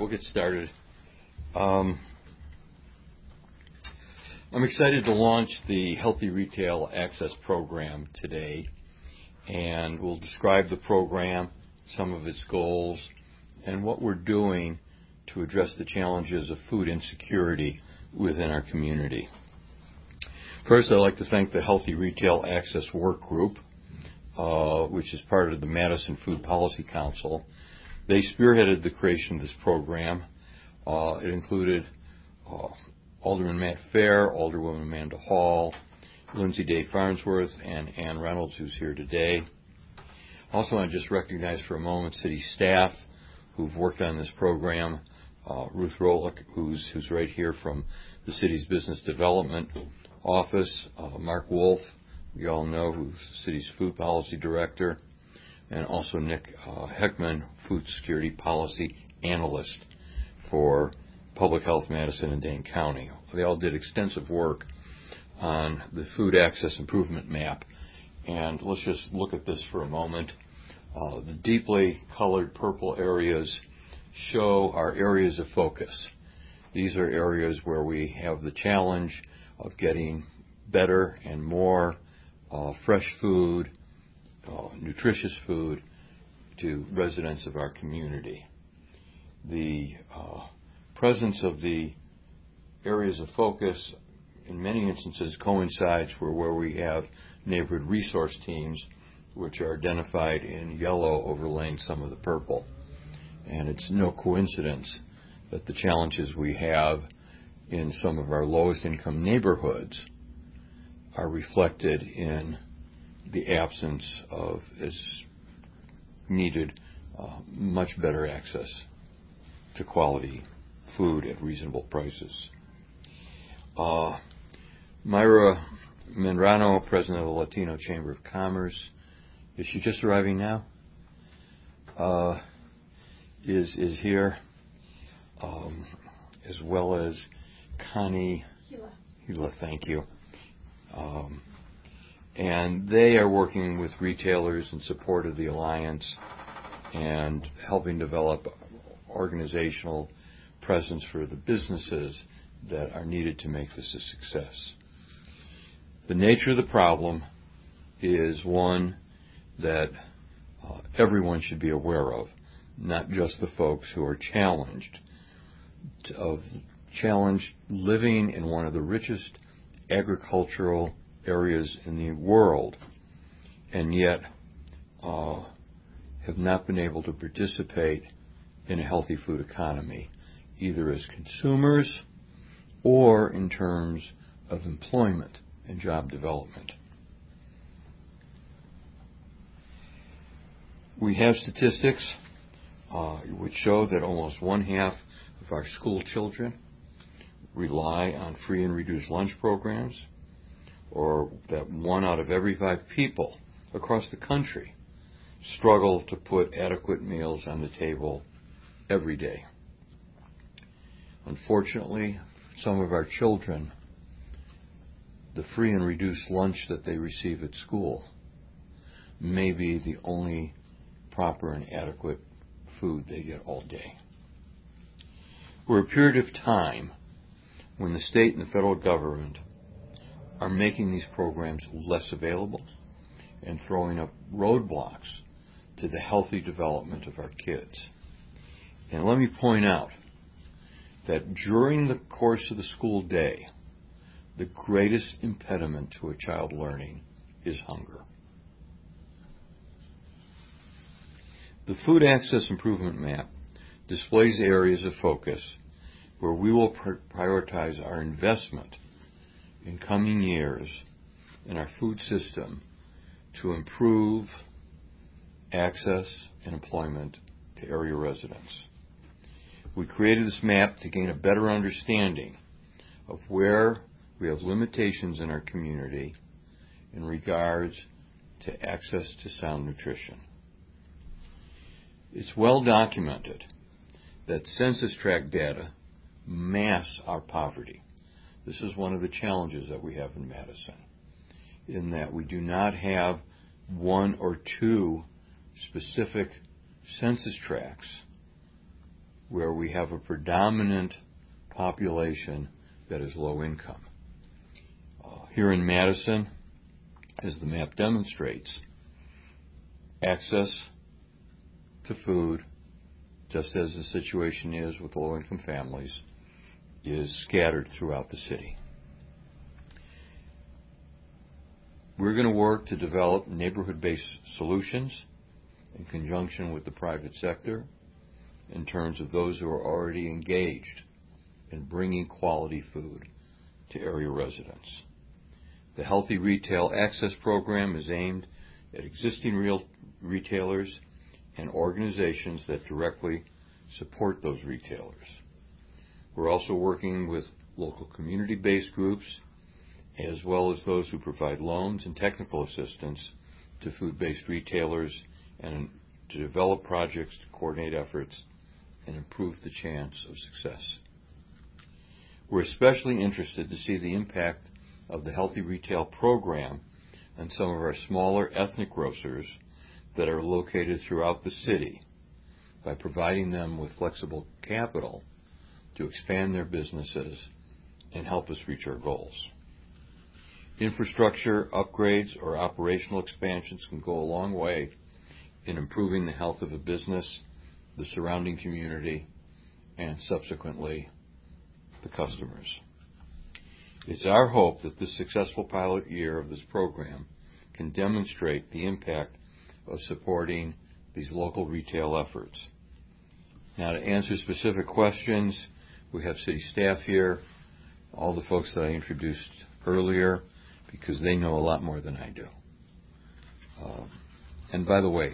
Right, we'll get started. Um, I'm excited to launch the Healthy Retail Access Program today, and we'll describe the program, some of its goals, and what we're doing to address the challenges of food insecurity within our community. First, I'd like to thank the Healthy Retail Access Work Group, uh, which is part of the Madison Food Policy Council, they spearheaded the creation of this program. Uh, it included uh, Alderman Matt Phair, Alderwoman Amanda Hall, Lindsay Day Farnsworth, and Ann Reynolds, who's here today. Also, I just recognize for a moment city staff who've worked on this program. Uh, Ruth Rohlich, who's, who's right here from the city's business development office. Uh, Mark Woulf, we all know, who's the city's food policy director and also Nick uh, Heckman, Food Security Policy Analyst for Public Health Madison and Dane County. They all did extensive work on the Food Access Improvement Map. And let's just look at this for a moment. Uh, the deeply colored purple areas show our areas of focus. These are areas where we have the challenge of getting better and more uh, fresh food uh, nutritious food to residents of our community. The uh, presence of the areas of focus in many instances coincides with where we have neighborhood resource teams, which are identified in yellow overlaying some of the purple. And it's no coincidence that the challenges we have in some of our lowest income neighborhoods are reflected in the absence of as needed uh, much better access to quality food at reasonable prices. Uh, Mayra Medrano, president of the Latino Chamber of Commerce, is she just arriving now? Uh, is is here, um, as well as Connie Hila. Hila, thank you. Um, and they are working with retailers in support of the alliance and helping develop organizational presence for the businesses that are needed to make this a success. The nature of the problem is one that uh, everyone should be aware of, not just the folks who are challenged, of challenged living in one of the richest agricultural areas in the world, and yet uh, have not been able to participate in a healthy food economy, either as consumers or in terms of employment and job development. We have statistics uh, which show that almost one half of our school children rely on free and reduced lunch programs or that one out of every five people across the country struggle to put adequate meals on the table every day. Unfortunately, some of our children, the free and reduced lunch that they receive at school may be the only proper and adequate food they get all day. We're a period of time when the state and the federal government are making these programs less available and throwing up roadblocks to the healthy development of our kids. And let me point out that during the course of the school day, the greatest impediment to a child learning is hunger. The Food Access Improvement Map displays areas of focus where we will prioritize our investment in coming years in our food system to improve access and employment to area residents. We created this map to gain a better understanding of where we have limitations in our community in regards to access to sound nutrition. It's well documented that census tract data mask our poverty. This is one of the challenges that we have in Madison, in that we do not have one or two specific census tracts where we have a predominant population that is low income. Uh, here in Madison, as the map demonstrates, access to food, just as the situation is with low income families, is scattered throughout the city. We're going to work to develop neighborhood based solutions in conjunction with the private sector in terms of those who are already engaged in bringing quality food to area residents. The Healthy Retail Access Program is aimed at existing real retailers and organizations that directly support those retailers. We're also working with local community-based groups as well as those who provide loans and technical assistance to food-based retailers and to develop projects to coordinate efforts and improve the chance of success. We're especially interested to see the impact of the Healthy Retail program on some of our smaller ethnic grocers that are located throughout the city by providing them with flexible capital to expand their businesses and help us reach our goals. Infrastructure upgrades or operational expansions can go a long way in improving the health of a business, the surrounding community, and subsequently, the customers. It's our hope that this successful pilot year of this program can demonstrate the impact of supporting these local retail efforts. Now, to answer specific questions, we have city staff here, all the folks that I introduced earlier, because they know a lot more than I do. Um, and by the way,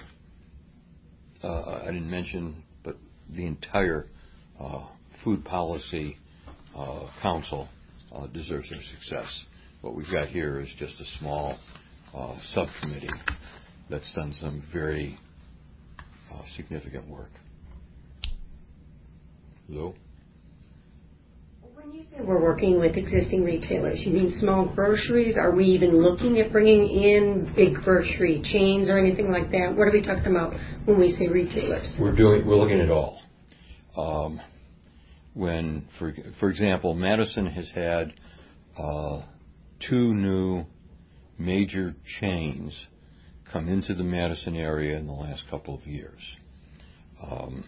uh, I didn't mention, but the entire uh, food policy uh, council uh, deserves their success. What we've got here is just a small uh, subcommittee that's done some very uh, significant work. Lou? We're working with existing retailers, you mean small groceries? Are we even looking at bringing in big grocery chains or anything like that? What are we talking about when we say retailers? We're doing. We're looking at all. Um, when, for example, Madison has had uh, two new major chains come into the Madison area in the last couple of years. Um,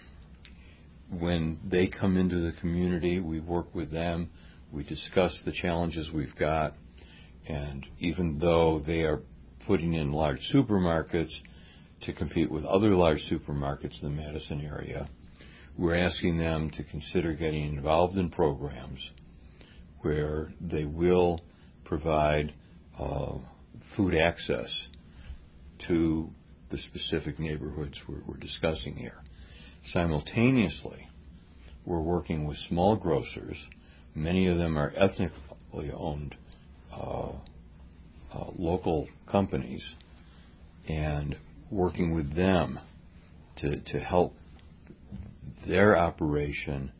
when they come into the community, we work with them, we discuss the challenges we've got, and even though they are putting in large supermarkets to compete with other large supermarkets in the Madison area, we're asking them to consider getting involved in programs where they will provide uh, food access to the specific neighborhoods we're discussing here. Simultaneously, we're working with small grocers. Many of them are ethnically owned uh, uh, local companies, and working with them to, to help their operation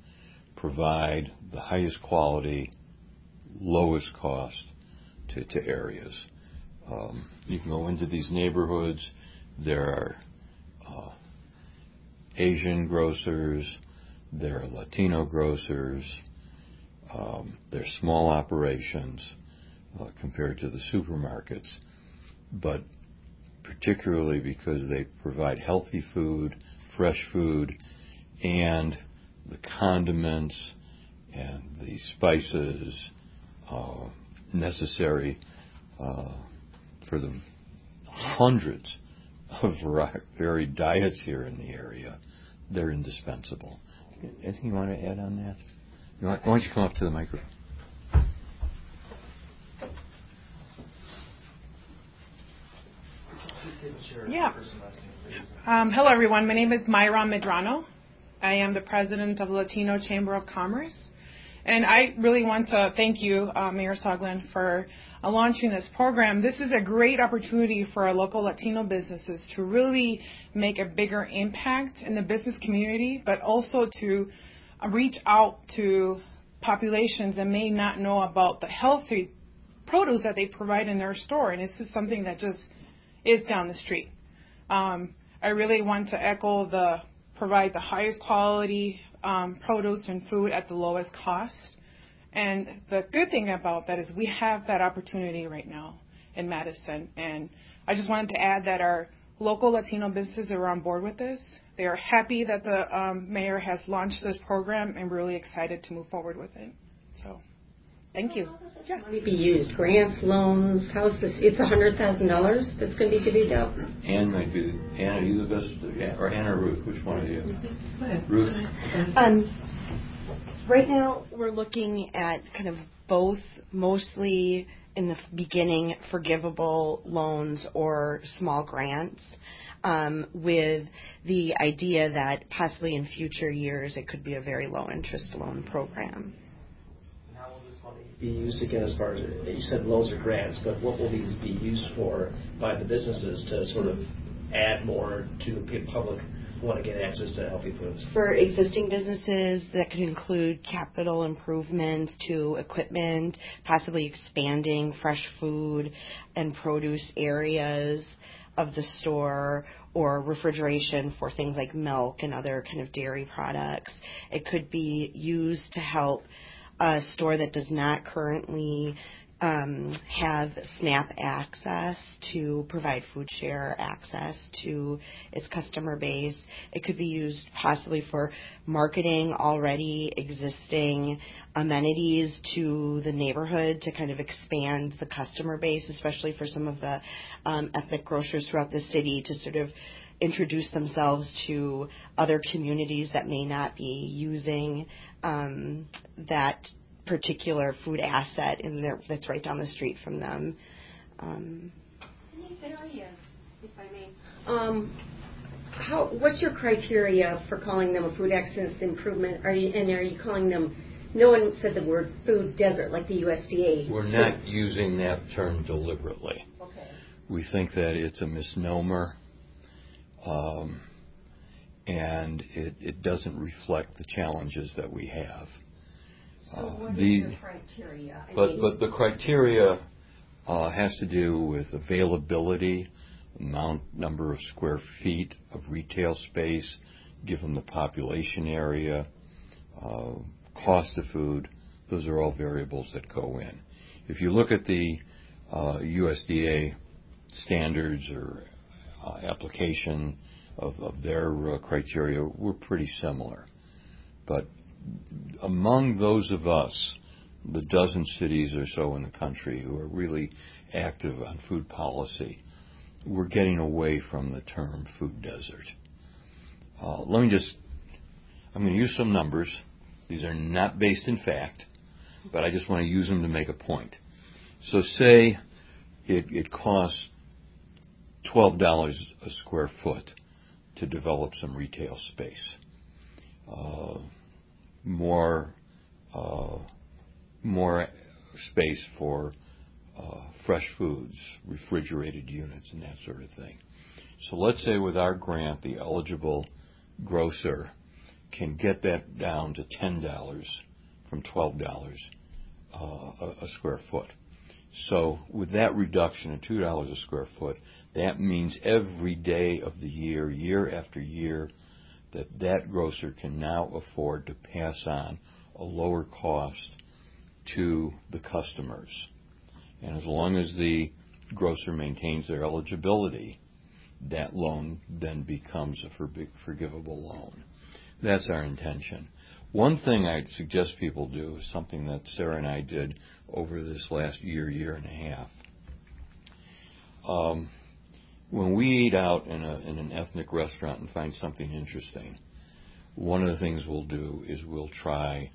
provide the highest quality, lowest cost to, to areas. Um, you can go into these neighborhoods. There are uh, Asian grocers, there are Latino grocers, um, they're small operations uh, compared to the supermarkets, but particularly because they provide healthy food, fresh food, and the condiments and the spices uh, necessary uh, for the hundreds of varied diets here in the area. They're indispensable. Anything you want to add on that? Why don't you come up to the microphone? Yeah. Um, hello, everyone. My name is Mayra Medrano. I am the president of Latino Chamber of Commerce. And I really want to thank you, uh, Mayor Soglin, for uh, launching this program. This is a great opportunity for our local Latino businesses to really make a bigger impact in the business community, but also to uh, reach out to populations that may not know about the healthy produce that they provide in their store. And this is something that just is down the street. Um, I really want to echo the provide the highest quality um, produce and food at the lowest cost. And the good thing about that is we have that opportunity right now in Madison. And I just wanted to add that our local Latino businesses are on board with this. They are happy that the um, mayor has launched this program and really excited to move forward with it. So. Thank you. Yeah. Money be used? Grants, loans? How's this? It's a hundred thousand dollars that's going to be divvied up. Anne might be. Anne, are you the best? Or Anne or Ruth? Which one are you? Ruth. Um, right now, we're looking at kind of both, mostly in the beginning, forgivable loans or small grants. Um, with the idea that possibly in future years it could be a very low interest loan program be used again as far as, you said loans or grants, but what will these be used for by the businesses to sort of add more to the public who want to get access to healthy foods? For existing businesses, that could include capital improvements to equipment, possibly expanding fresh food and produce areas of the store or refrigeration for things like milk and other kind of dairy products. It could be used to help a store that does not currently um, have SNAP access to provide FoodShare access to its customer base. It could be used possibly for marketing already existing amenities to the neighborhood to kind of expand the customer base, especially for some of the um, ethnic grocers throughout the city to sort of introduce themselves to other communities that may not be using um, that particular food asset in there that's right down the street from them. Um, area, if I may. Um, how, what's your criteria for calling them a food access improvement? Are you, and are you calling them? No one said the word food desert like the USDA. We're so, not using that term deliberately. Okay. We think that it's a misnomer. Um, and it, it doesn't reflect the challenges that we have. So uh, what the, is criteria? I but mean, but the criteria uh, has to do with availability, amount, number of square feet of retail space, given the population area, uh, cost of food. Those are all variables that go in. If you look at the uh, USDA standards or uh, application of, of their uh, criteria, we're pretty similar. But among those of us, the dozen cities or so in the country who are really active on food policy, we're getting away from the term food desert. Uh, let me just, I'm going to use some numbers. These are not based in fact, but I just want to use them to make a point. So say it, it costs $12 a square foot to develop some retail space. Uh, more uh, more space for uh, fresh foods, refrigerated units, and that sort of thing. So let's say with our grant, the eligible grocer can get that down to $10 from $12 uh, a square foot. So with that reduction of $2 a square foot, that means every day of the year, year after year, that that grocer can now afford to pass on a lower cost to the customers. And as long as the grocer maintains their eligibility, that loan then becomes a forgivable loan. That's our intention. One thing I'd suggest people do is something that Sarah and I did over this last year, year and a half. Um, when we eat out in, a, in an ethnic restaurant and find something interesting, one of the things we'll do is we'll try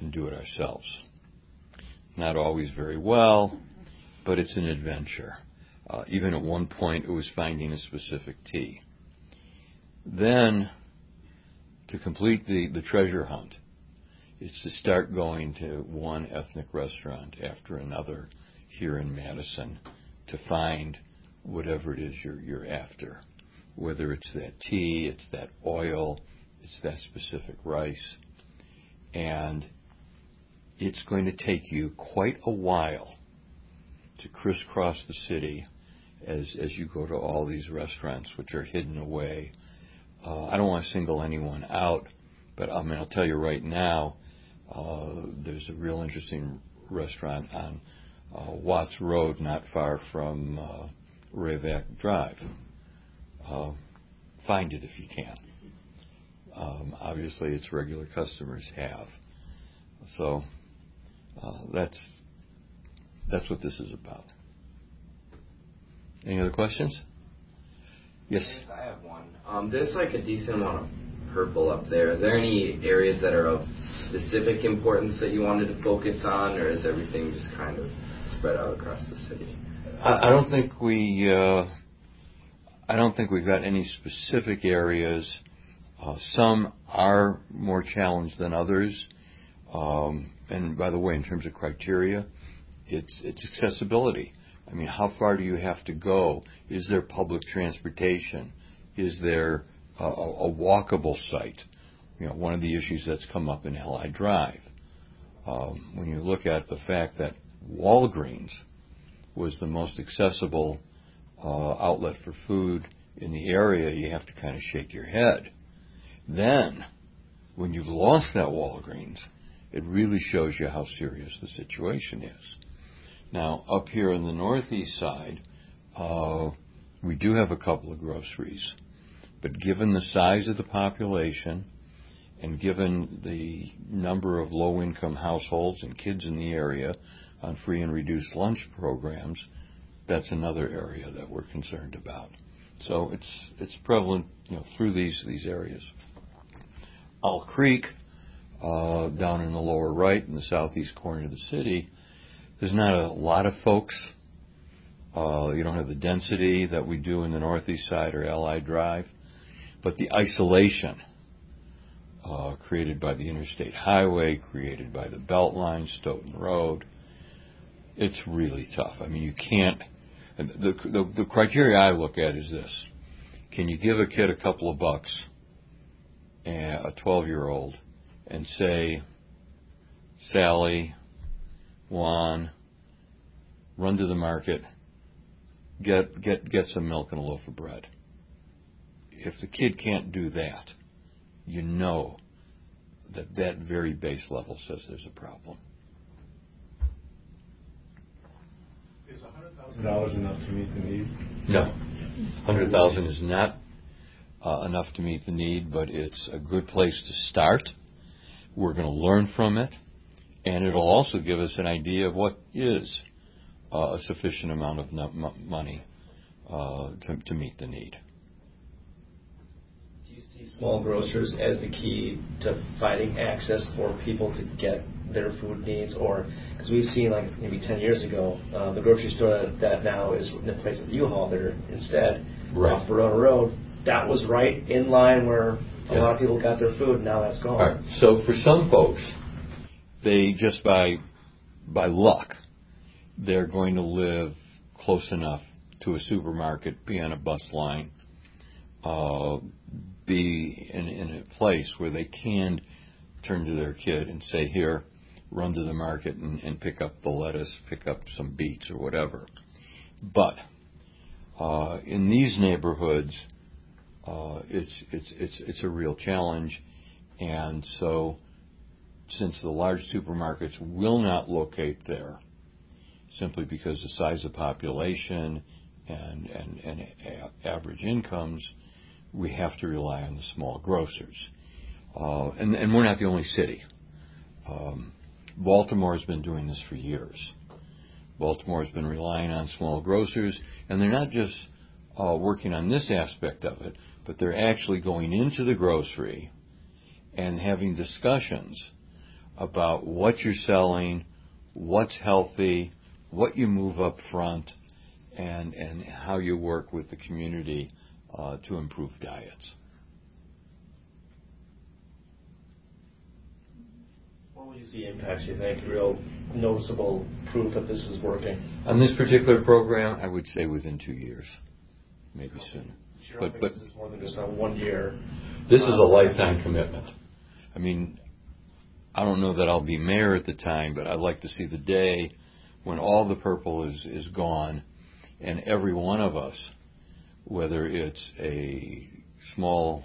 and do it ourselves. Not always very well, but it's an adventure. Uh, even at one point, it was finding a specific tea. Then, to complete the, the treasure hunt, it's to start going to one ethnic restaurant after another here in Madison to find whatever it is you're, you're after. Whether it's that tea, it's that oil, it's that specific rice. And it's going to take you quite a while to crisscross the city as, as you go to all these restaurants which are hidden away Uh, I don't want to single anyone out, but I mean, I'll tell you right now, uh, there's a real interesting restaurant on uh, Watts Road, not far from uh, Drive. Uh, find it if you can. Um, obviously, its regular customers have. So uh, that's that's what this is about. Any other questions? Yes. yes I have one. Um, there's like a decent amount of purple up there. Is there any areas that are of specific importance that you wanted to focus on, or is everything just kind of spread out across the city? I, I don't think we. Uh, I don't think we've got any specific areas. Uh, some are more challenged than others. Um, and by the way, in terms of criteria, it's it's accessibility. I mean, how far do you have to go? Is there public transportation? Is there a, a walkable site? You know, one of the issues that's come up in Allied Drive. Um, when you look at the fact that Walgreens was the most accessible uh, outlet for food in the area, you have to kind of shake your head. Then, when you've lost that Walgreens, it really shows you how serious the situation is. Now, up here in the northeast side, uh, we do have a couple of groceries, but given the size of the population and given the number of low income households and kids in the area on free and reduced lunch programs, that's another area that we're concerned about. So it's it's prevalent, you know, through these these areas. Owl Creek, uh, down in the lower right in the southeast corner of the city, there's not a lot of folks. Uh, you don't have the density that we do in the northeast side or Allied Drive, but the isolation uh, created by the interstate highway, created by the Beltline, Stoughton Road, it's really tough. I mean, you can't. The, the, the criteria I look at is this: Can you give a kid a couple of bucks, and a 12 year old, and say, Sally, Juan, run to the market, get get get some milk and a loaf of bread. If the kid can't do that, you know that that very base level says there's a problem. $100,000 enough to meet the need? No. 100000 is not uh, enough to meet the need, but it's a good place to start. We're going to learn from it, and it'll also give us an idea of what is uh, a sufficient amount of money uh, to, to meet the need. You see small grocers as the key to finding access for people to get their food needs, or because we've seen like maybe 10 years ago, uh, the grocery store that, that now is in the place of the U-Haul there instead right. off Verona Road. That was right in line where a yeah. lot of people got their food. Now that's gone. Right. So for some folks, they just by by luck, they're going to live close enough to a supermarket, be on a bus line, uh, be in, in a place where they can turn to their kid and say, "Here, run to the market and, and pick up the lettuce, pick up some beets or whatever. But uh, in these neighborhoods, uh, it's it's it's it's a real challenge, and so since the large supermarkets will not locate there, simply because the size of population and and, and a- average incomes, we have to rely on the small grocers, uh, and and we're not the only city. Um, Baltimore has been doing this for years. Baltimore has been relying on small grocers, and they're not just uh, working on this aspect of it, but they're actually going into the grocery and having discussions about what you're selling, what's healthy, what you move up front, and, and how you work with the community Uh, to improve diets. When will you see impacts, you think, real noticeable proof that this is working? On this particular program, I would say within two years, maybe sooner. Sure, but but this is more than just a one year. This is a uh, lifetime commitment. I mean, I don't know that I'll be mayor at the time, but I'd like to see the day when all the purple is is gone, and every one of us, whether it's a small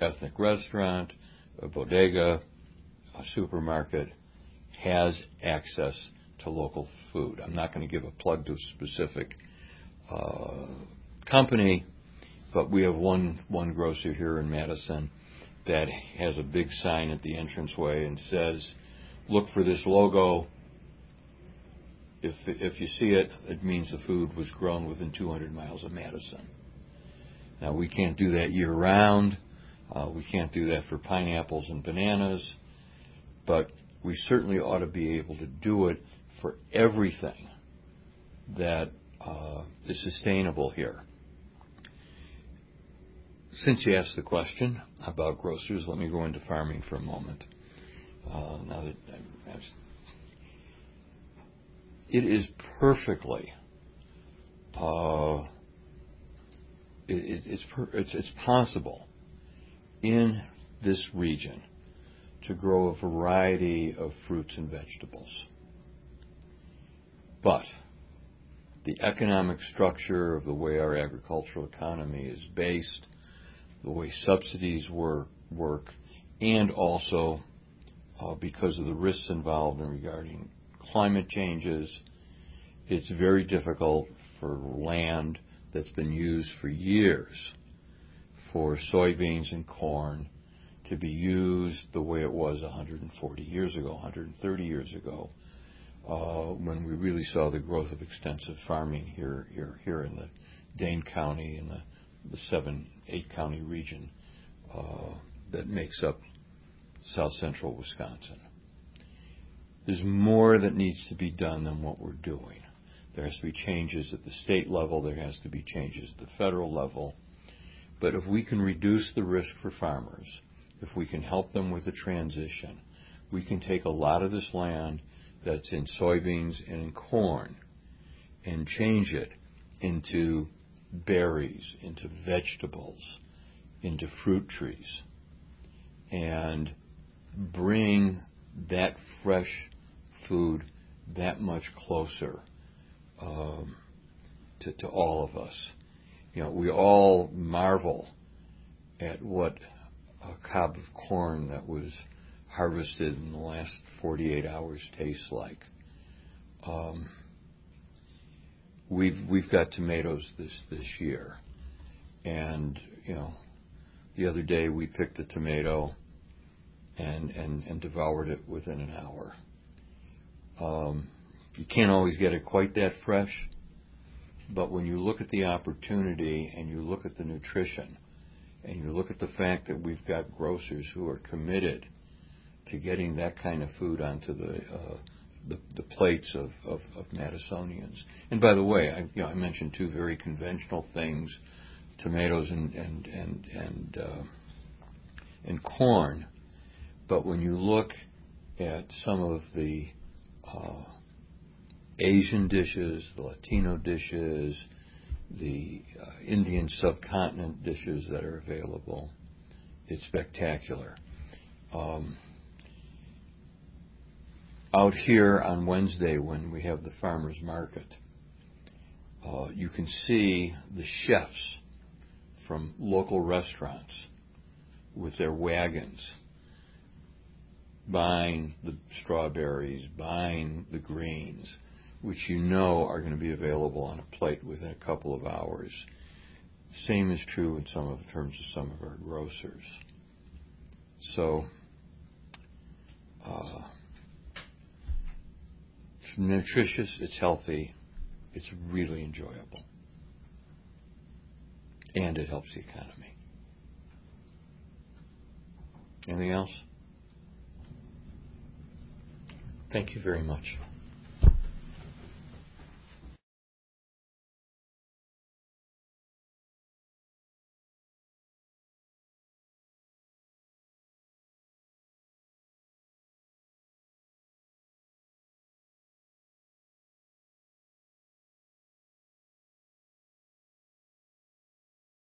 ethnic restaurant, a bodega, a supermarket has access to local food. I'm not going to give a plug to a specific uh, company, but we have one one grocer here in Madison that has a big sign at the entranceway and says, "Look for this logo. If if you see it, it means the food was grown within 200 miles of Madison." Now we can't do that year round. Uh, we can't do that for pineapples and bananas, but we certainly ought to be able to do it for everything that uh, is sustainable here. Since you asked the question about grocers, let me go into farming for a moment. Uh, now that I've, it is perfectly uh, it, it's, it's, it's possible in this region to grow a variety of fruits and vegetables. But the economic structure of the way our agricultural economy is based, the way subsidies work, work and also uh, because of the risks involved in regarding climate changes, it's very difficult for land that's been used for years for soybeans and corn to be used the way it was 140 years ago, 130 years ago, uh, when we really saw the growth of extensive farming here here here in the Dane County and the the seven eight county region uh, that makes up south central Wisconsin. There's more that needs to be done than what we're doing. There has to be changes at the state level. There has to be changes at the federal level. But if we can reduce the risk for farmers, if we can help them with the transition, we can take a lot of this land that's in soybeans and in corn and change it into berries, into vegetables, into fruit trees, and bring that fresh food that much closer um, to, to all of us. You know, we all marvel at what a cob of corn that was harvested in the last 48 hours tastes like. Um, we've we've got tomatoes this this year, and you know, the other day we picked a tomato and and and devoured it within an hour. Um, you can't always get it quite that fresh, but when you look at the opportunity and you look at the nutrition and you look at the fact that we've got grocers who are committed to getting that kind of food onto the uh, the, the plates of, of, of Madisonians. And by the way, I, you know, I mentioned two very conventional things: tomatoes and and and and, uh, and corn. But when you look at some of the uh, Asian dishes, the Latino dishes, the uh, Indian subcontinent dishes that are available. It's spectacular. Um, out here on Wednesday, when we have the farmers market, uh, you can see the chefs from local restaurants with their wagons buying the strawberries, buying the greens, which you know are going to be available on a plate within a couple of hours. Same is true in some of terms of some of our grocers. So uh, it's nutritious, it's healthy, it's really enjoyable, and it helps the economy. Anything else? Thank you very much.